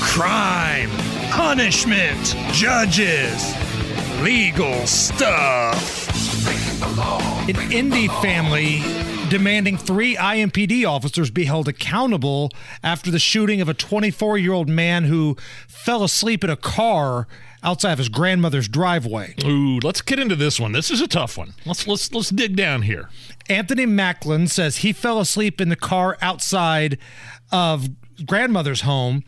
Crime, punishment, judges, legal stuff. An Indy family demanding three IMPD officers be held accountable after the shooting of a 24 year old man who fell asleep in a car outside of his grandmother's driveway. Ooh, let's get into this one. This is a tough one. Let's let's let's dig down here. Anthony Maclin says he fell asleep in the car outside of grandmother's home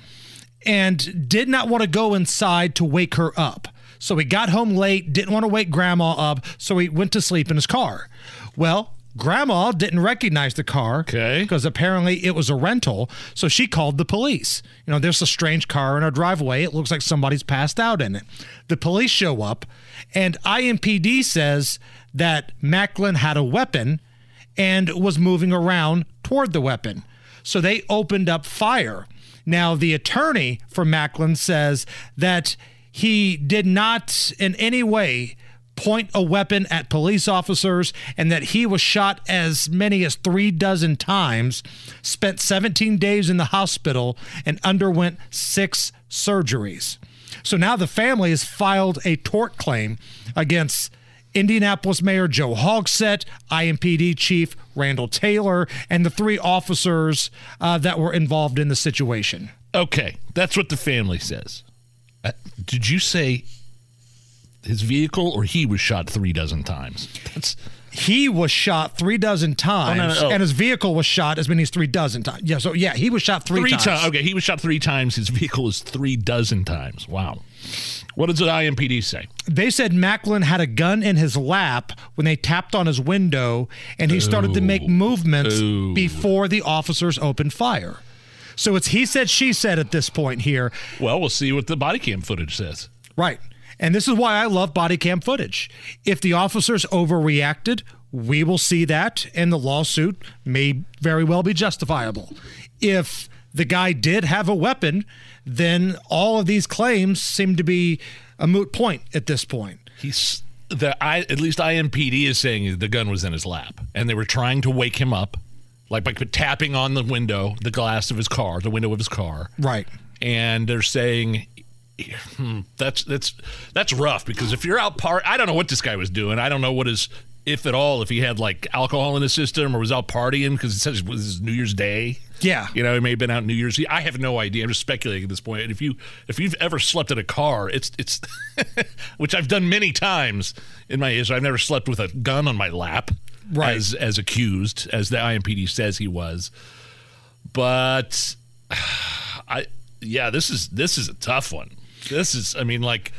and did not want to go inside to wake her up. So he got home late, didn't want to wake grandma up, so he went to sleep in his car. Well, grandma didn't recognize the car Okay. because apparently it was a rental, so she called the police. You know, there's a strange car in our driveway. It looks like somebody's passed out in it. The police show up, and IMPD says that Maclin had a weapon and was moving around toward the weapon. So they opened up fire. Now, the attorney for Maclin says that he did not in any way point a weapon at police officers and that he was shot as many as three dozen times, spent 17 days in the hospital, and underwent six surgeries. So now the family has filed a tort claim against Indianapolis Mayor Joe Hogsett, IMPD Chief Randal Taylor, and the three officers uh, that were involved in the situation. Okay, that's what the family says. Uh, did you say his vehicle or he was shot three dozen times? That's He was shot three dozen times, no, no, oh. and his vehicle was shot as many as three dozen times. Yeah, so yeah, he was shot three, three times. Okay, he was shot three times. His vehicle was three dozen times. Wow. What does the IMPD say? They said Maclin had a gun in his lap when they tapped on his window, and he started to make movements before the officers opened fire. So it's he said, she said at this point here. Well, we'll see what the body cam footage says. Right. And this is why I love body cam footage. If the officers overreacted, we will see that, and the lawsuit may very well be justifiable. If the guy did have a weapon, then all of these claims seem to be a moot point at this point. He's the I at least IMPD is saying the gun was in his lap, and they were trying to wake him up, like by tapping on the window, the glass of his car, the window of his car, Right. and they're saying. That's that's that's rough because if you're out part, I don't know what this guy was doing. I don't know what his, if at all, if he had like alcohol in his system or was out partying because it says it was New Year's Day. Yeah. You know, he may have been out New Year's. Eve. I have no idea. I'm just speculating at this point. And if you if you've ever slept in a car, it's it's which I've done many times in my history. I've never slept with a gun on my lap, Right. As as accused, as the IMPD says he was. But I yeah, this is this is a tough one. This is I mean like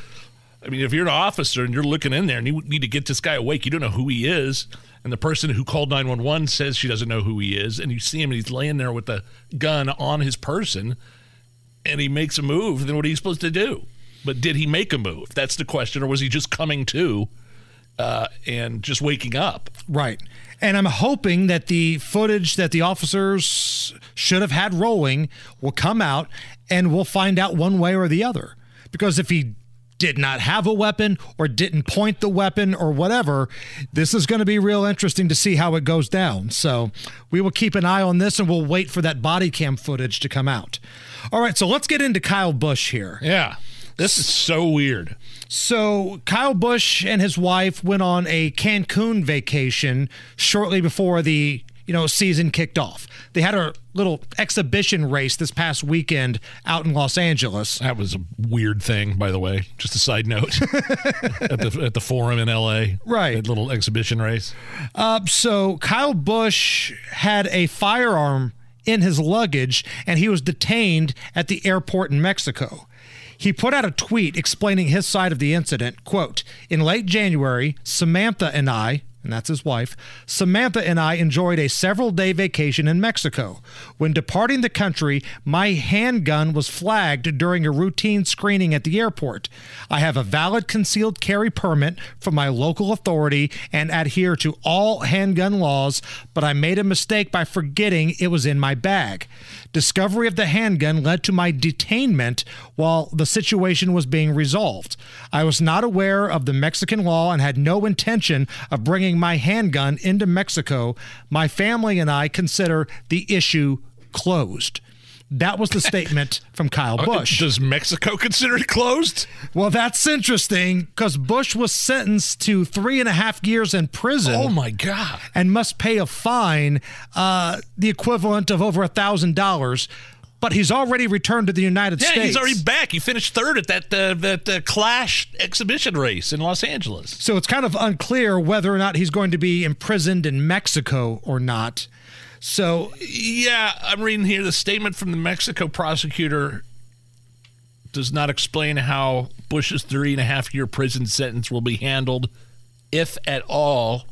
I mean if you're an officer and you're looking in there and you need to get this guy awake, you don't know who he is. And the person who called 911 says she doesn't know who he is, and you see him and he's laying there with a gun on his person, and he makes a move, then what are you supposed to do? But did he make a move? That's the question, or was he just coming to uh, and just waking up? Right. And I'm hoping that the footage that the officers should have had rolling will come out and we'll find out one way or the other. Because if he did not have a weapon or didn't point the weapon or whatever, this is going to be real interesting to see how it goes down. So we will keep an eye on this and we'll wait for that body cam footage to come out. All right, so let's get into Kyle Busch here. Yeah, this is so weird. So Kyle Busch and his wife went on a Cancun vacation shortly before the you know season kicked off. They had a little exhibition race this past weekend out in Los Angeles. That was a weird thing, by the way. Just a side note at the at the forum in L.A. Right. that little exhibition race. Uh, so Kyle Busch had a firearm in his luggage and he was detained at the airport in Mexico. He put out a tweet explaining his side of the incident. Quote, in late January, Samantha and I, and that's his wife, Samantha and I enjoyed a several day vacation in Mexico. When departing the country, my handgun was flagged during a routine screening at the airport. I have a valid concealed carry permit from my local authority and adhere to all handgun laws, but I made a mistake by forgetting it was in my bag. Discovery of the handgun led to my detainment while the situation was being resolved. I was not aware of the Mexican law and had no intention of bringing my handgun into Mexico. My family and I consider the issue closed. That was the statement from Kyle Busch. Does Mexico consider it closed? Well, that's interesting because Busch was sentenced to three and a half years in prison. Oh my God! And must pay a fine, uh, the equivalent of over a thousand dollars. But he's already returned to the United yeah, States. he's already back. He finished third at that uh, that uh, Clash exhibition race in Los Angeles. So it's kind of unclear whether or not he's going to be imprisoned in Mexico or not. So yeah, I'm reading here the statement from the Mexico prosecutor does not explain how Busch's three and a half year prison sentence will be handled, if at all.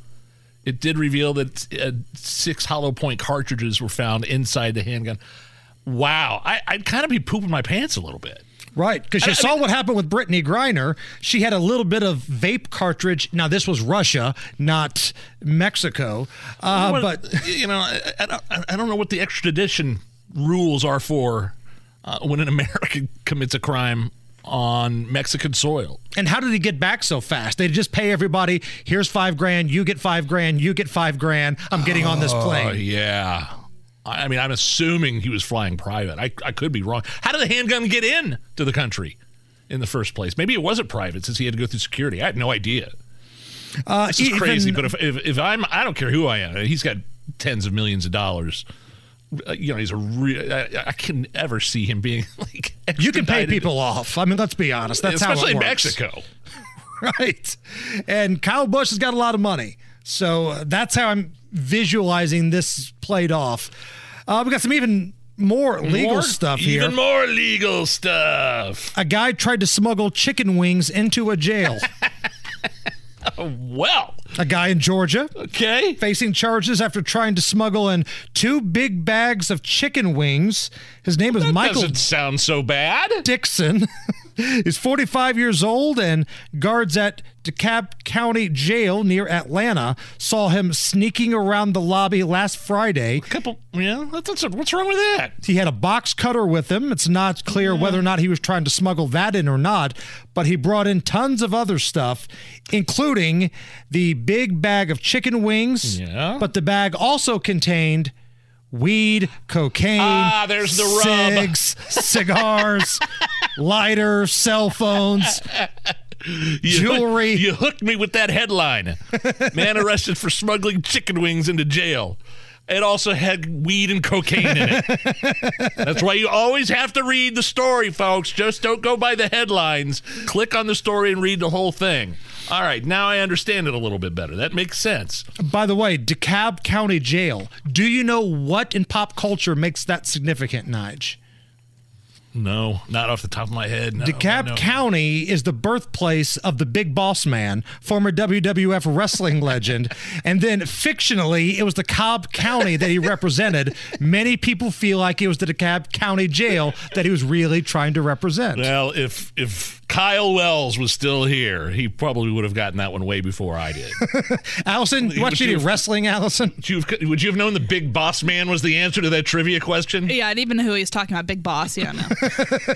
It did reveal that uh, six hollow point cartridges were found inside the handgun. Wow, I, would kind of be pooping my pants a little bit. Right, because you I, saw I mean, what happened with Brittney Griner. She had a little bit of vape cartridge. Now this was Russia, not Mexico. Uh, well, but you know, I, I, don't, I don't know what the extradition rules are for uh, when an American commits a crime on Mexican soil. And how did he get back so fast? They just pay everybody, here's five grand, you get five grand, you get five grand. I'm getting on this plane. Oh, yeah. I mean, I'm assuming he was flying private. I, I could be wrong. How did the handgun get in to the country in the first place? Maybe it wasn't private since he had to go through security. I had no idea. Uh, this is even, crazy. But if, if, if I'm, I don't care who I am. He's got tens of millions of dollars. Uh, you know, he's a real. I, I, can never see him being like. You can pay people off. I mean, let's be honest. That's especially how it works. Mexico. right, and Kyle Busch has got a lot of money, so uh, that's how I'm visualizing this played off. Uh, we got some even more legal more, stuff here. Even more legal stuff. A guy tried to smuggle chicken wings into a jail. well, a guy in Georgia. Okay. Facing charges after trying to smuggle in two big bags of chicken wings. His name is that Michael. Doesn't sound so bad. Dixon. He's 45 years old, and guards at DeKalb County Jail near Atlanta saw him sneaking around the lobby last Friday. A couple, yeah, that's, what's wrong with that? He had a box cutter with him. It's not clear yeah. whether or not he was trying to smuggle that in or not, but he brought in tons of other stuff, including the big bag of chicken wings. Yeah. But the bag also contained weed, cocaine, ah, there's the cigs, rub. cigars, lighter, cell phones. You jewelry. Hooked, you hooked me with that headline. Man arrested for smuggling chicken wings into jail. It also had weed and cocaine in it. That's why you always have to read the story, folks. Just don't go by the headlines. Click on the story and read the whole thing. All right, now I understand it a little bit better. That makes sense. By the way, DeKalb County Jail. Do you know what in pop culture makes that significant, Nige? No, not off the top of my head. No, DeKalb no. County is the birthplace of the Big Boss Man, former WWF wrestling legend, and then fictionally it was the Cobb County that he represented. Many people feel like it was the DeKalb County Jail that he was really trying to represent. Well, if if Kyle Wells was still here, he probably would have gotten that one way before I did. Allison, you watch any wrestling, Allison? Would you, have, would you have known the Big Boss Man was the answer to that trivia question? Yeah, I didn't even know who he was talking about. Big Boss. Yeah, no.